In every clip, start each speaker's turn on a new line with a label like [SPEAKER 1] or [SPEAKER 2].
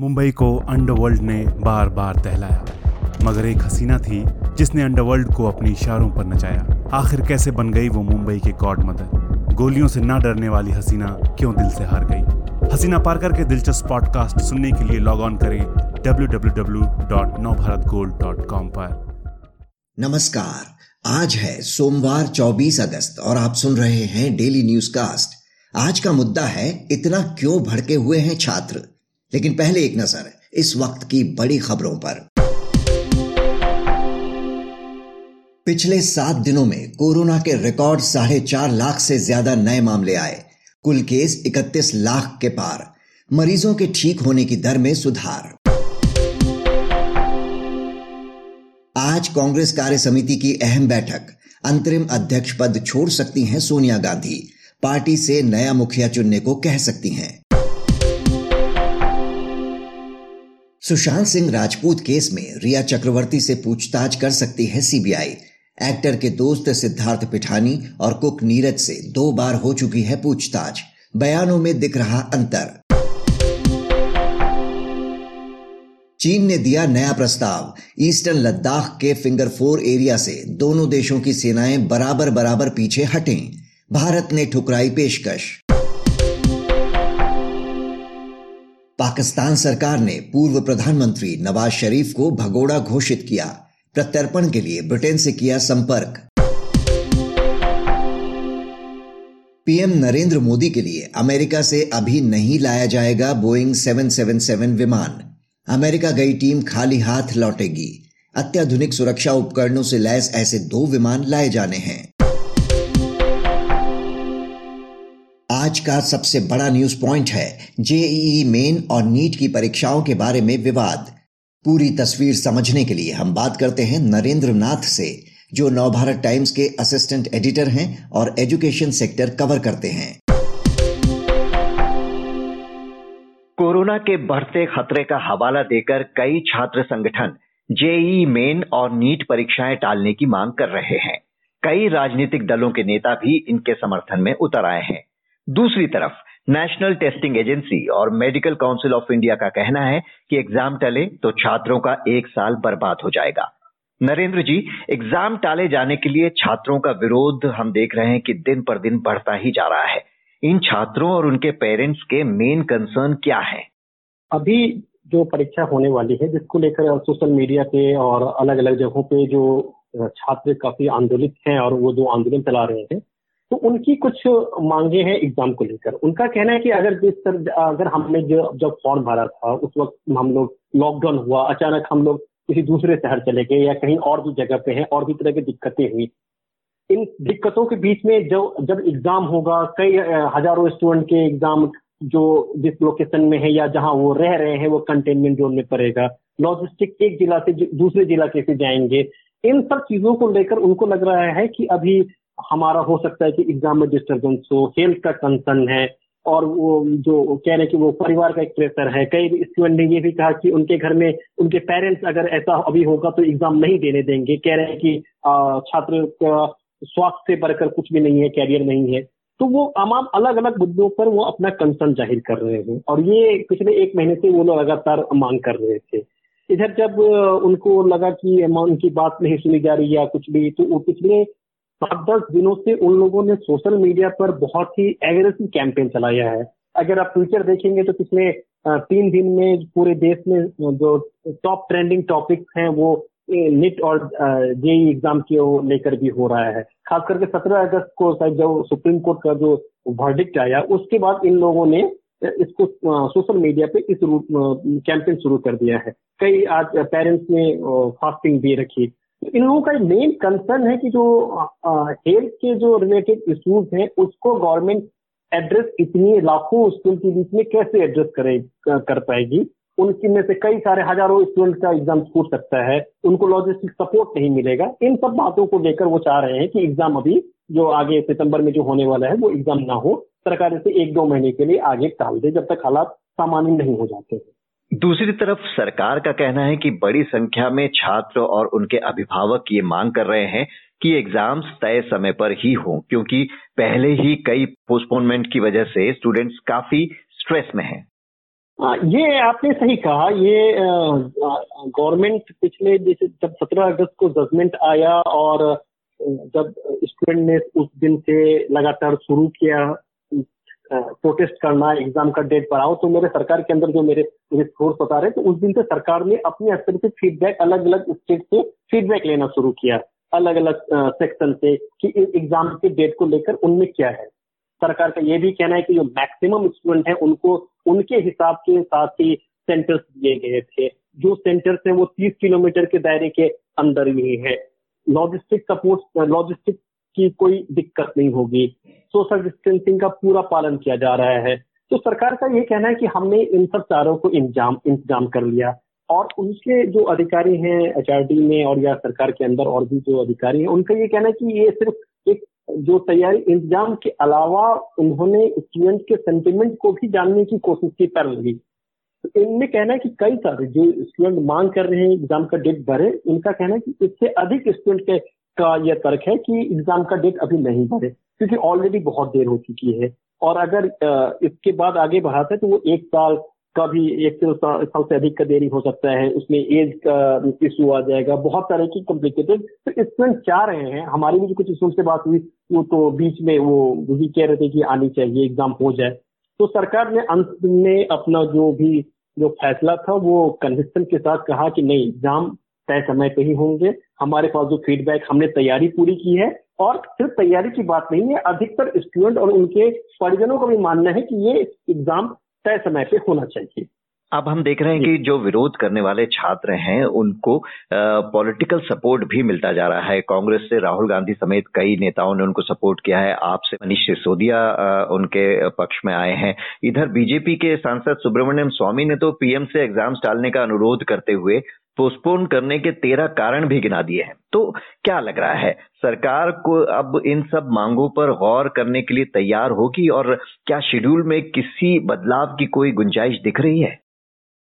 [SPEAKER 1] मुंबई को अंडरवर्ल्ड ने बार बार दहलाया। मगर एक हसीना थी, जिसने अंडरवर्ल्ड को अपने इशारों पर नचाया। आखिर कैसे बन गई वो मुंबई के गॉड मदर? गोलियों से ना डरने वाली हसीना क्यों दिल से हार गई? हसीना पारकर के दिलचस्प पॉडकास्ट सुनने के लिए लॉग ऑन करें www.navbharatgold.com पर।
[SPEAKER 2] नमस्कार, आज है सोमवार 24 अगस्त और आप सुन रहे हैं डेली न्यूज़ कास्ट आज का मुद्दा है, इतना क्यों भड़के हुए हैं छात्र? लेकिन पहले एक नज़र इस वक्त की बड़ी खबरों पर। पिछले सात दिनों में कोरोना के रिकॉर्ड साढ़े चार लाख से ज़्यादा नए मामले आए। कुल केस 31 लाख के पार। मरीजों के ठीक होने की दर में सुधार। आज कांग्रेस कार्य समिति की अहम बैठक। अंतरिम अध्यक्ष पद छोड़ सकती हैं सोनिया गांधी। पार्टी से नया मुखिया चुनने को कह सकती हैं। सुशांत सिंह राजपूत केस में रिया चक्रवर्ती से पूछताछ कर सकती है सीबीआई। एक्टर के दोस्त सिद्धार्थ पिठानी और कुक नीरज से दो बार हो चुकी है पूछताछ। बयानों में दिख रहा अंतर। चीन ने दिया नया प्रस्ताव। ईस्टर्न लद्दाख के फिंगर फोर एरिया से दोनों देशों की सेनाएँ बराबर बराबर पीछे हटें। भारत ने ठुकराई पेशकश। पाकिस्तान सरकार ने पूर्व प्रधानमंत्री नवाज़ शरीफ को भगोड़ा घोषित किया। प्रत्यर्पण के लिए ब्रिटेन से किया संपर्क। पीएम नरेंद्र मोदी के लिए अमेरिका से अभी नहीं लाया जाएगा बोइंग 777 विमान। अमेरिका गई टीम खाली हाथ लौटेगी। अत्याधुनिक सुरक्षा उपकरणों से लैस ऐसे दो विमान लाए जाने हैं। आज का सबसे बड़ा न्यूज़ पॉइंट है जेईई मेन और नीट की परीक्षाओं के बारे में विवाद। पूरी तस्वीर समझने के लिए हम बात करते हैं नरेंद्र नाथ से, जो नवभारत टाइम्स के असिस्टेंट एडिटर हैं और एजुकेशन सेक्टर कवर करते हैं।
[SPEAKER 3] कोरोना के बढ़ते खतरे का हवाला देकर कई छात्र संगठन जेई मेन और नीट परीक्षाएँ टालने की मांग कर रहे हैं। कई राजनीतिक दलों के नेता भी इनके समर्थन में उतर आए हैं। दूसरी तरफ़ नेशनल टेस्टिंग एजेंसी और मेडिकल काउंसिल ऑफ़ इंडिया का कहना है कि एग्ज़ाम टले तो छात्रों का एक साल बर्बाद हो जाएगा। नरेंद्र जी एग्ज़ाम टाले जाने के लिए छात्रों का विरोध हम देख रहे हैं कि दिन पर दिन बढ़ता ही जा रहा है। इन छात्रों और उनके पेरेंट्स के मेन कंसर्न क्या है?
[SPEAKER 4] अभी जो परीक्षा होने वाली है, जिसको लेकर सोशल मीडिया पे और अलग अलग जगहों पे जो छात्र काफ़ी आंदोलित हैं और वो जो आंदोलन चला रहे हैं तो उनकी कुछ मांगे हैं एग्ज़ाम को लेकर। उनका कहना है कि अगर जिस तरह, अगर हमने जो जब फॉर्म भरा था, उस वक्त हम लोग लॉकडाउन हुआ, अचानक हम लोग किसी दूसरे शहर चले गए या कहीं और भी जगह पे हैं, और भी तरह की दिक्कतें हुई, इन दिक्कतों के बीच में जो जब एग्ज़ाम होगा, कई हज़ारों स्टूडेंट के एग्ज़ाम जो जिस लोकेशन में है या जहाँ वो रह रहे हैं, वो कंटेनमेंट जोन में पड़ेगा। लॉजिस्टिक एक जिला से दूसरे जिला कैसे जाएँगे। इन सब चीज़ों को लेकर उनको लग रहा है कि अभी हमारा हो सकता है कि एग्ज़ाम में डिस्टर्बेंस हो हेल्थ का कंसर्न है, और वो जो कह रहे हैं कि वो परिवार का एक प्रेशर है। कई स्टूडेंट ने ये भी कहा कि उनके घर में, उनके पेरेंट्स अगर ऐसा अभी होगा तो एग्ज़ाम नहीं देने देंगे। कह रहे हैं कि छात्र का स्वास्थ्य से बढ़कर कुछ भी नहीं है कैरियर नहीं है। तो वो तमाम अलग अलग मुद्दों पर वो अपना कंसर्न ज़ाहिर कर रहे हैं। और ये पिछले एक महीने से वो लोग लगातार मांग कर रहे थे। इधर जब उनको लगा कि उनकी बात नहीं सुनी जा रही या कुछ भी तो वो पिछले सात दस दिनों से उन लोगों ने सोशल मीडिया पर बहुत ही एग्रेसिव कैंपेन चलाया है। अगर आप ट्विटर देखेंगे तो पिछले तीन दिन में पूरे देश में जो टॉप ट्रेंडिंग टॉपिक्स हैं वो निट और जेई एग्ज़ाम के लेकर भी हो रहा है। खास करके सत्रह अगस्त को शायद जब सुप्रीम कोर्ट का जो वर्डिक्ट आया, उसके बाद इन लोगों ने इसको सोशल मीडिया पे इस रूप कैंपेन शुरू कर दिया है। कई आज पेरेंट्स ने फास्टिंग भी रखी। इन लोगों का मेन कंसर्न है कि जो हेल्थ के जो रिलेटेड इश्यूज़ हैं, उसको गवर्नमेंट एड्रेस इतनी लाखों स्कूल के बीच में कैसे एड्रेस करे कर पाएगी? उनकी में से कई सारे हज़ारों स्टूडेंट का एग्ज़ाम छूट सकता है, उनको लॉजिस्टिक सपोर्ट नहीं मिलेगा। इन सब बातों को लेकर वो चाह रहे हैं कि एग्ज़ाम अभी जो आगे सितंबर में जो होने वाला है, वो एग्ज़ाम ना हो। सरकार इसे एक दो महीने के लिए आगे टाल दे, जब तक हालात सामान्य नहीं हो जाते हैं।
[SPEAKER 3] दूसरी तरफ़ सरकार का कहना है कि बड़ी संख्या में छात्र और उनके अभिभावक ये मांग कर रहे हैं कि एग्ज़ाम्स तय समय पर ही हों, क्योंकि पहले ही कई पोस्टपोनमेंट की वजह से स्टूडेंट्स काफ़ी स्ट्रेस में हैं।
[SPEAKER 4] ये आपने सही कहा, ये गवर्नमेंट पिछले जैसे जब सत्रह अगस्त को जजमेंट आया और, जब स्टूडेंट ने उस दिन से लगातार शुरू किया प्रोटेस्ट करना एग्ज़ाम का डेट बढ़ाओ तो मेरे सरकार के अंदर जो मेरे सोर्स बता रहे तो उस दिन से सरकार ने अपने स्तर से फीडबैक अलग अलग स्टेट से फीडबैक लेना शुरू किया। अलग अलग सेक्शन से कि एग्ज़ाम के डेट को लेकर उनमें क्या है। सरकार का ये भी कहना है कि जो मैक्सिमम स्टूडेंट है, उनको, उनके हिसाब के साथ ही सेंटर्स दिए गए थे। जो सेंटर्स हैं, वो 30 किलोमीटर के दायरे के अंदर ही है। लॉजिस्टिक सपोर्ट लॉजिस्टिक की कोई दिक्कत नहीं होगी। सोशल डिस्टेंसिंग का पूरा पालन किया जा रहा है। तो सरकार का ये कहना है कि हमने इन सब चारों को इंतज़ाम इंतज़ाम कर लिया और उनके जो अधिकारी हैं एच में और या सरकार के अंदर और भी जो अधिकारी हैं, उनका ये कहना है कि ये सिर्फ़ एक जो तैयारी, इंतज़ाम के अलावा उन्होंने स्टूडेंट के सेंटिमेंट को भी जानने की कोशिश की कर ली तो इनमें कहना है कि कई सारे जो स्टूडेंट मांग कर रहे हैं एग्ज़ाम का डेट बढ़े इनका कहना है कि इससे अधिक स्टूडेंट के यह तर्क है कि एग्ज़ाम का डेट अभी नहीं बढ़े क्योंकि ऑलरेडी बहुत देर हो चुकी है। और अगर इसके बाद आगे बढ़ाते हैं तो वो एक साल का भी, एक साल से अधिक का देरी हो सकता है। उसमें एज का इशू आ जाएगा। बहुत तरह की कॉम्प्लिकेटेड तो स्टूडेंट चाह रहे हैं? हमारी भी जो कुछ स्टूडेंट से बात हुई। वो तो बीच में वो भी कह रहे थे कि आनी चाहिए एग्ज़ाम हो जाए। तो सरकार ने अंत में अपना जो भी, जो फैसला था, वो कन्विक्शन के साथ कहा कि नहीं एग्ज़ाम तय समय पे ही होंगे। हमारे पास जो फीडबैक हमने तैयारी पूरी की है। और सिर्फ़ तैयारी की बात नहीं है अधिकतर स्टूडेंट और उनके परिजनों का भी मानना है कि ये एग्ज़ाम तय समय पे होना चाहिए।
[SPEAKER 3] अब हम देख रहे हैं कि जो। विरोध करने वाले छात्र हैं उनको पॉलिटिकल सपोर्ट भी मिलता जा रहा है। कांग्रेस से राहुल गांधी समेत कई नेताओं ने उनको सपोर्ट किया है। आपसे मनीष सिसोदिया उनके पक्ष में आए हैं। इधर बीजेपी के सांसद सुब्रमण्यम स्वामी ने तो पीएम से एग्ज़ाम्स टालने का अनुरोध करते हुए पोस्टपोन करने के तेरह कारण भी गिना दिए हैं। तो क्या लग रहा है सरकार को अब इन सब मांगों पर गौर करने के लिए तैयार होगी और क्या शेड्यूल में किसी बदलाव की कोई गुंजाइश दिख रही है?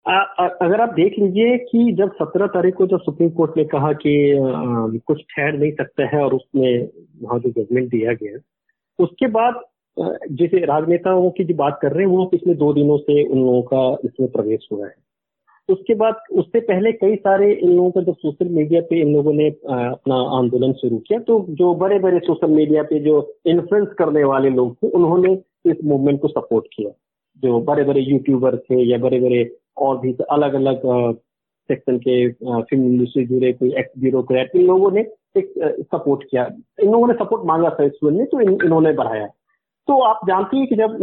[SPEAKER 4] आ, आ, अगर आप देख लीजिए कि जब सत्रह तारीख को जब सुप्रीम कोर्ट ने कहा कि आ, कुछ ठहर नहीं सकता है और उसमें वहाँ जो जजमेंट दिया गया उसके बाद जैसे राजनेताओं की जो बात कर रहे हैं वो पिछले दो दिनों से उन लोगों का इसमें प्रवेश हुआ है। उसके बाद उससे पहले कई सारे इन लोगों का जब सोशल मीडिया पे इन लोगों ने अपना आंदोलन शुरू किया तो जो बड़े बड़े सोशल मीडिया पे जो इन्फ्लुएंस करने वाले लोग थे उन्होंने इस मूवमेंट को सपोर्ट किया। जो बड़े बड़े यूट्यूबर थे या बड़े बड़े और भी अलग अलग सेक्शन के फ़िल्म इंडस्ट्री जुड़े कोई एक्स ब्यूरोक्रेट इन लोगों ने एक सपोर्ट किया। इन लोगों ने सपोर्ट मांगा था इस में तो इन, इन्होंने बढ़ाया। तो आप जानती हैं कि जब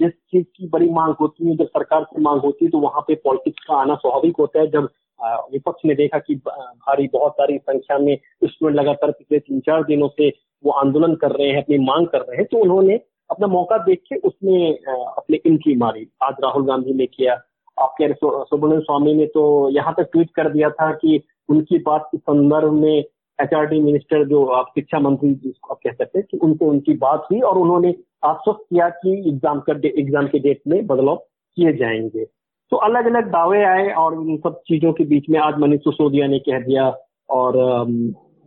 [SPEAKER 4] जिस चीज़ की बड़ी मांग होती है, जब सरकार से मांग होती है तो वहाँ पे पॉलिटिक्स का आना स्वाभाविक होता है। जब विपक्ष ने देखा कि भारी, बहुत सारी संख्या में स्टूडेंट लगातार पिछले तीन चार दिनों से वो आंदोलन कर रहे हैं, अपनी मांग कर रहे हैं तो उन्होंने अपना मौका देख के उसमें अपने एंट्री मारी। आज राहुल गांधी ने किया। आपके सुब्रमण्यम स्वामी ने तो यहाँ तक ट्वीट कर दिया था कि उनकी बात के संदर्भ में एचआरडी मिनिस्टर जो आप शिक्षा मंत्री जिसको आप कह सकते हैं कि उनको उनकी बात हुई और उन्होंने आश्वस्त किया कि एग्ज़ाम का एग्ज़ाम के डेट में बदलाव किए जाएँगे। तो अलग अलग दावे आए और इन सब चीज़ों के बीच में आज मनीष सिसोदिया ने कह दिया और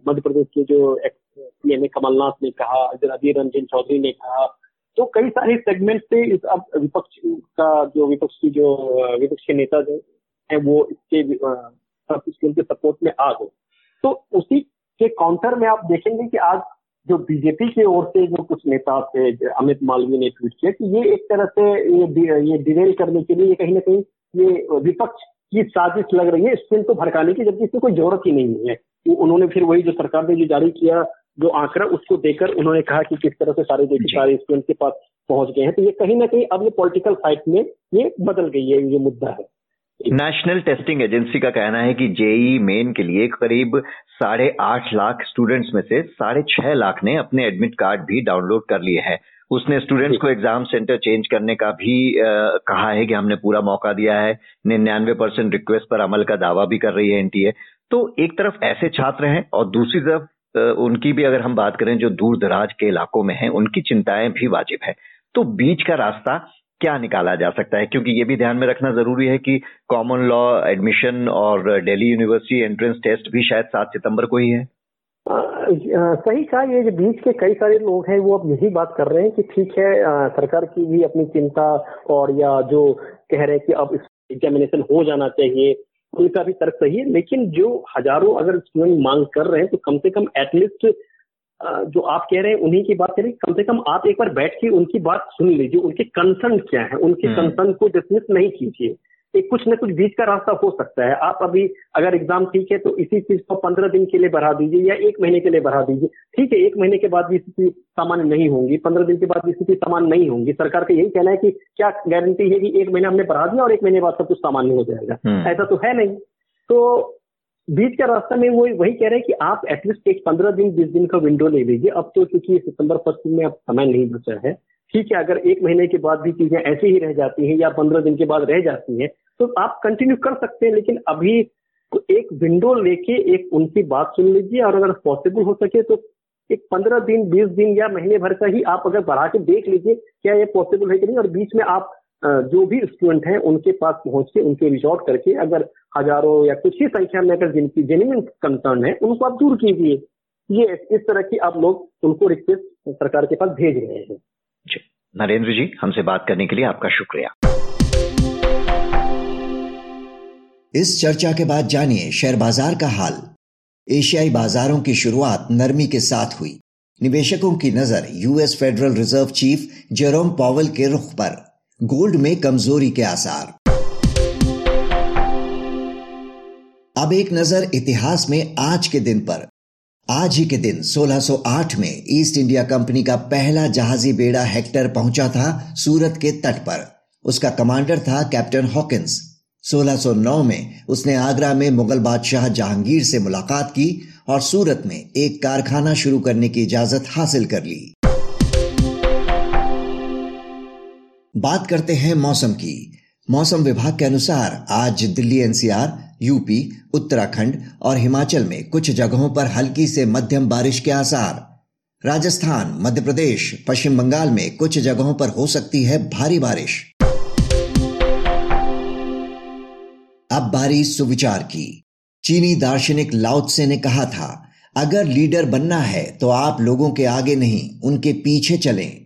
[SPEAKER 4] मध्य प्रदेश के जो पीएमए कमलनाथ ने कहा अधीर रंजन चौधरी ने कहा तो कई सारे सेगमेंट से इस अब विपक्ष का जो विपक्ष की जो विपक्ष के नेता जो है, वो इसके इसके सपोर्ट में आ गए। तो उसी के काउंटर में आप देखेंगे कि आज जो बीजेपी की ओर से जो कुछ नेता थे अमित मालवीय ने ट्वीट किया कि ये एक तरह से ये ये डिवेल करने के लिए ये कहीं ना कहीं ये विपक्ष की साजिश लग रही है। स्टूडेंट को भड़काने की जबकि इसमें कोई ज़रूरत ही नहीं है। तो उन्होंने फिर वही जो सरकार ने जो जारी किया जो आंकड़ा उसको देकर उन्होंने कहा कि किस तरह से सारे देश सारे स्टूडेंट के पास पहुँच गए हैं। तो ये कहीं ना कहीं अब ये पॉलिटिकल फाइट में ये बदल गई है ये मुद्दा है।
[SPEAKER 3] नेशनल टेस्टिंग एजेंसी का कहना है कि जेई मेन के लिए करीब साढ़े आठ लाख स्टूडेंट्स में से साढ़े छह लाख ने अपने एडमिट कार्ड भी डाउनलोड कर लिए हैं। उसने स्टूडेंट्स को एग्ज़ाम सेंटर चेंज करने का भी आ, कहा है कि हमने पूरा मौका दिया है। निन्यानवे परसेंट रिक्वेस्ट पर अमल का दावा भी कर रही है एनटीए तो एक तरफ़ ऐसे छात्र हैं और दूसरी तरफ़ उनकी भी अगर हम बात करें जो दूर दराज के इलाकों में हैं उनकी चिंताएँ भी वाजिब है। तो बीच का रास्ता क्या निकाला जा सकता है? क्योंकि ये भी ध्यान में रखना ज़रूरी है कि कॉमन लॉ एडमिशन और दिल्ली यूनिवर्सिटी एंट्रेंस टेस्ट भी शायद सात सितंबर को ही है।
[SPEAKER 4] सही कहा ये जो बीच के कई सारे लोग हैं वो अब यही बात कर रहे हैं कि ठीक है आ, सरकार की भी अपनी चिंता और या जो कह रहे हैं कि अब एग्जामिनेशन हो जाना चाहिए उनका भी तर्क सही है लेकिन जो हज़ारों अगर स्टूडेंट मांग कर रहे हैं तो कम से कम एटलीस्ट जो आप कह रहे हैं उन्हीं की बात करें कम से कम आप एक बार बैठ के उनकी बात सुन लीजिए उनके कंसर्न क्या है उनके कंसर्न हम्म। को डिसमिस नहीं कीजिए। एक कुछ न कुछ बीच का रास्ता हो सकता है। आप अभी अगर एग्ज़ाम ठीक है तो इसी चीज़ को पंद्रह दिन के लिए बढ़ा दीजिए या एक महीने के लिए बढ़ा दीजिए। ठीक है एक महीने के बाद भी स्थिति सामान्य नहीं होंगी पंद्रह दिन के बाद भी स्थिति सामान्य नहीं होंगी। सरकार का यही कहना है कि क्या गारंटी है कि एक महीने हमने बढ़ा दिया और एक महीने बाद सब कुछ सामान्य हो जाएगा। हम्म। ऐसा तो है नहीं। तो बीच का रास्ता में वो वही कह रहे हैं कि आप एटलीस्ट एक पंद्रह दिन, बीस दिन का विंडो ले लीजिए। अब तो क्योंकि सितंबर फ़र्स्ट में अब समय नहीं बचा है, ठीक है, अगर एक महीने के बाद भी चीज़ें ऐसे ही रह जाती हैं या पंद्रह दिन के बाद रह जाती हैं तो आप कंटिन्यू कर सकते हैं, लेकिन अभी एक विंडो लेके एक उनकी बात सुन लीजिए और अगर पॉसिबल हो सके तो एक पंद्रह दिन, बीस दिन या महीने भर का ही आप अगर बढ़ा के देख लीजिए क्या ये पॉसिबल है कि नहीं। और बीच में आप जो भी स्टूडेंट हैं उनके पास पहुँच के उनके रिच आउट करके अगर हज़ारों या कुछ ही संख्या में अगर जिनकी जेन्यून कंसर्न है उनको आप दूर कीजिए। ये इस तरह की आप लोग उनको रिक्वेस्ट सरकार के पास भेज रहे हैं।
[SPEAKER 3] नरेंद्र जी हमसे बात करने के लिए आपका शुक्रिया।
[SPEAKER 2] इस चर्चा के बाद जानिए शेयर बाज़ार का हाल। एशियाई बाजारों की शुरुआत नरमी के साथ हुई। निवेशकों की नज़र US federal reserve chief Jerome Powell के रुख पर। गोल्ड में कमज़ोरी के आसार। अब एक नज़र इतिहास में आज के दिन पर। आज ही के दिन 1608 में ईस्ट इंडिया कंपनी का पहला जहाजी बेड़ा हेक्टर पहुँचा था सूरत के तट पर। उसका कमांडर था कैप्टन हॉकिंस। 1609 में उसने आगरा में मुगल बादशाह जहांगीर से मुलाकात की और सूरत में एक कारखाना शुरू करने की इजाज़त हासिल कर ली। बात करते हैं मौसम की। मौसम विभाग के अनुसार आज दिल्ली, एनसीआर, यूपी, उत्तराखंड और हिमाचल में कुछ जगहों पर हल्की से मध्यम बारिश के आसार। राजस्थान मध्य प्रदेश पश्चिम बंगाल में कुछ जगहों पर हो सकती है भारी बारिश। अब बारी सुविचार की। चीनी दार्शनिक लाउत्से ने कहा था, अगर लीडर बनना है तो आप लोगों के आगे नहीं, उनके पीछे चलें।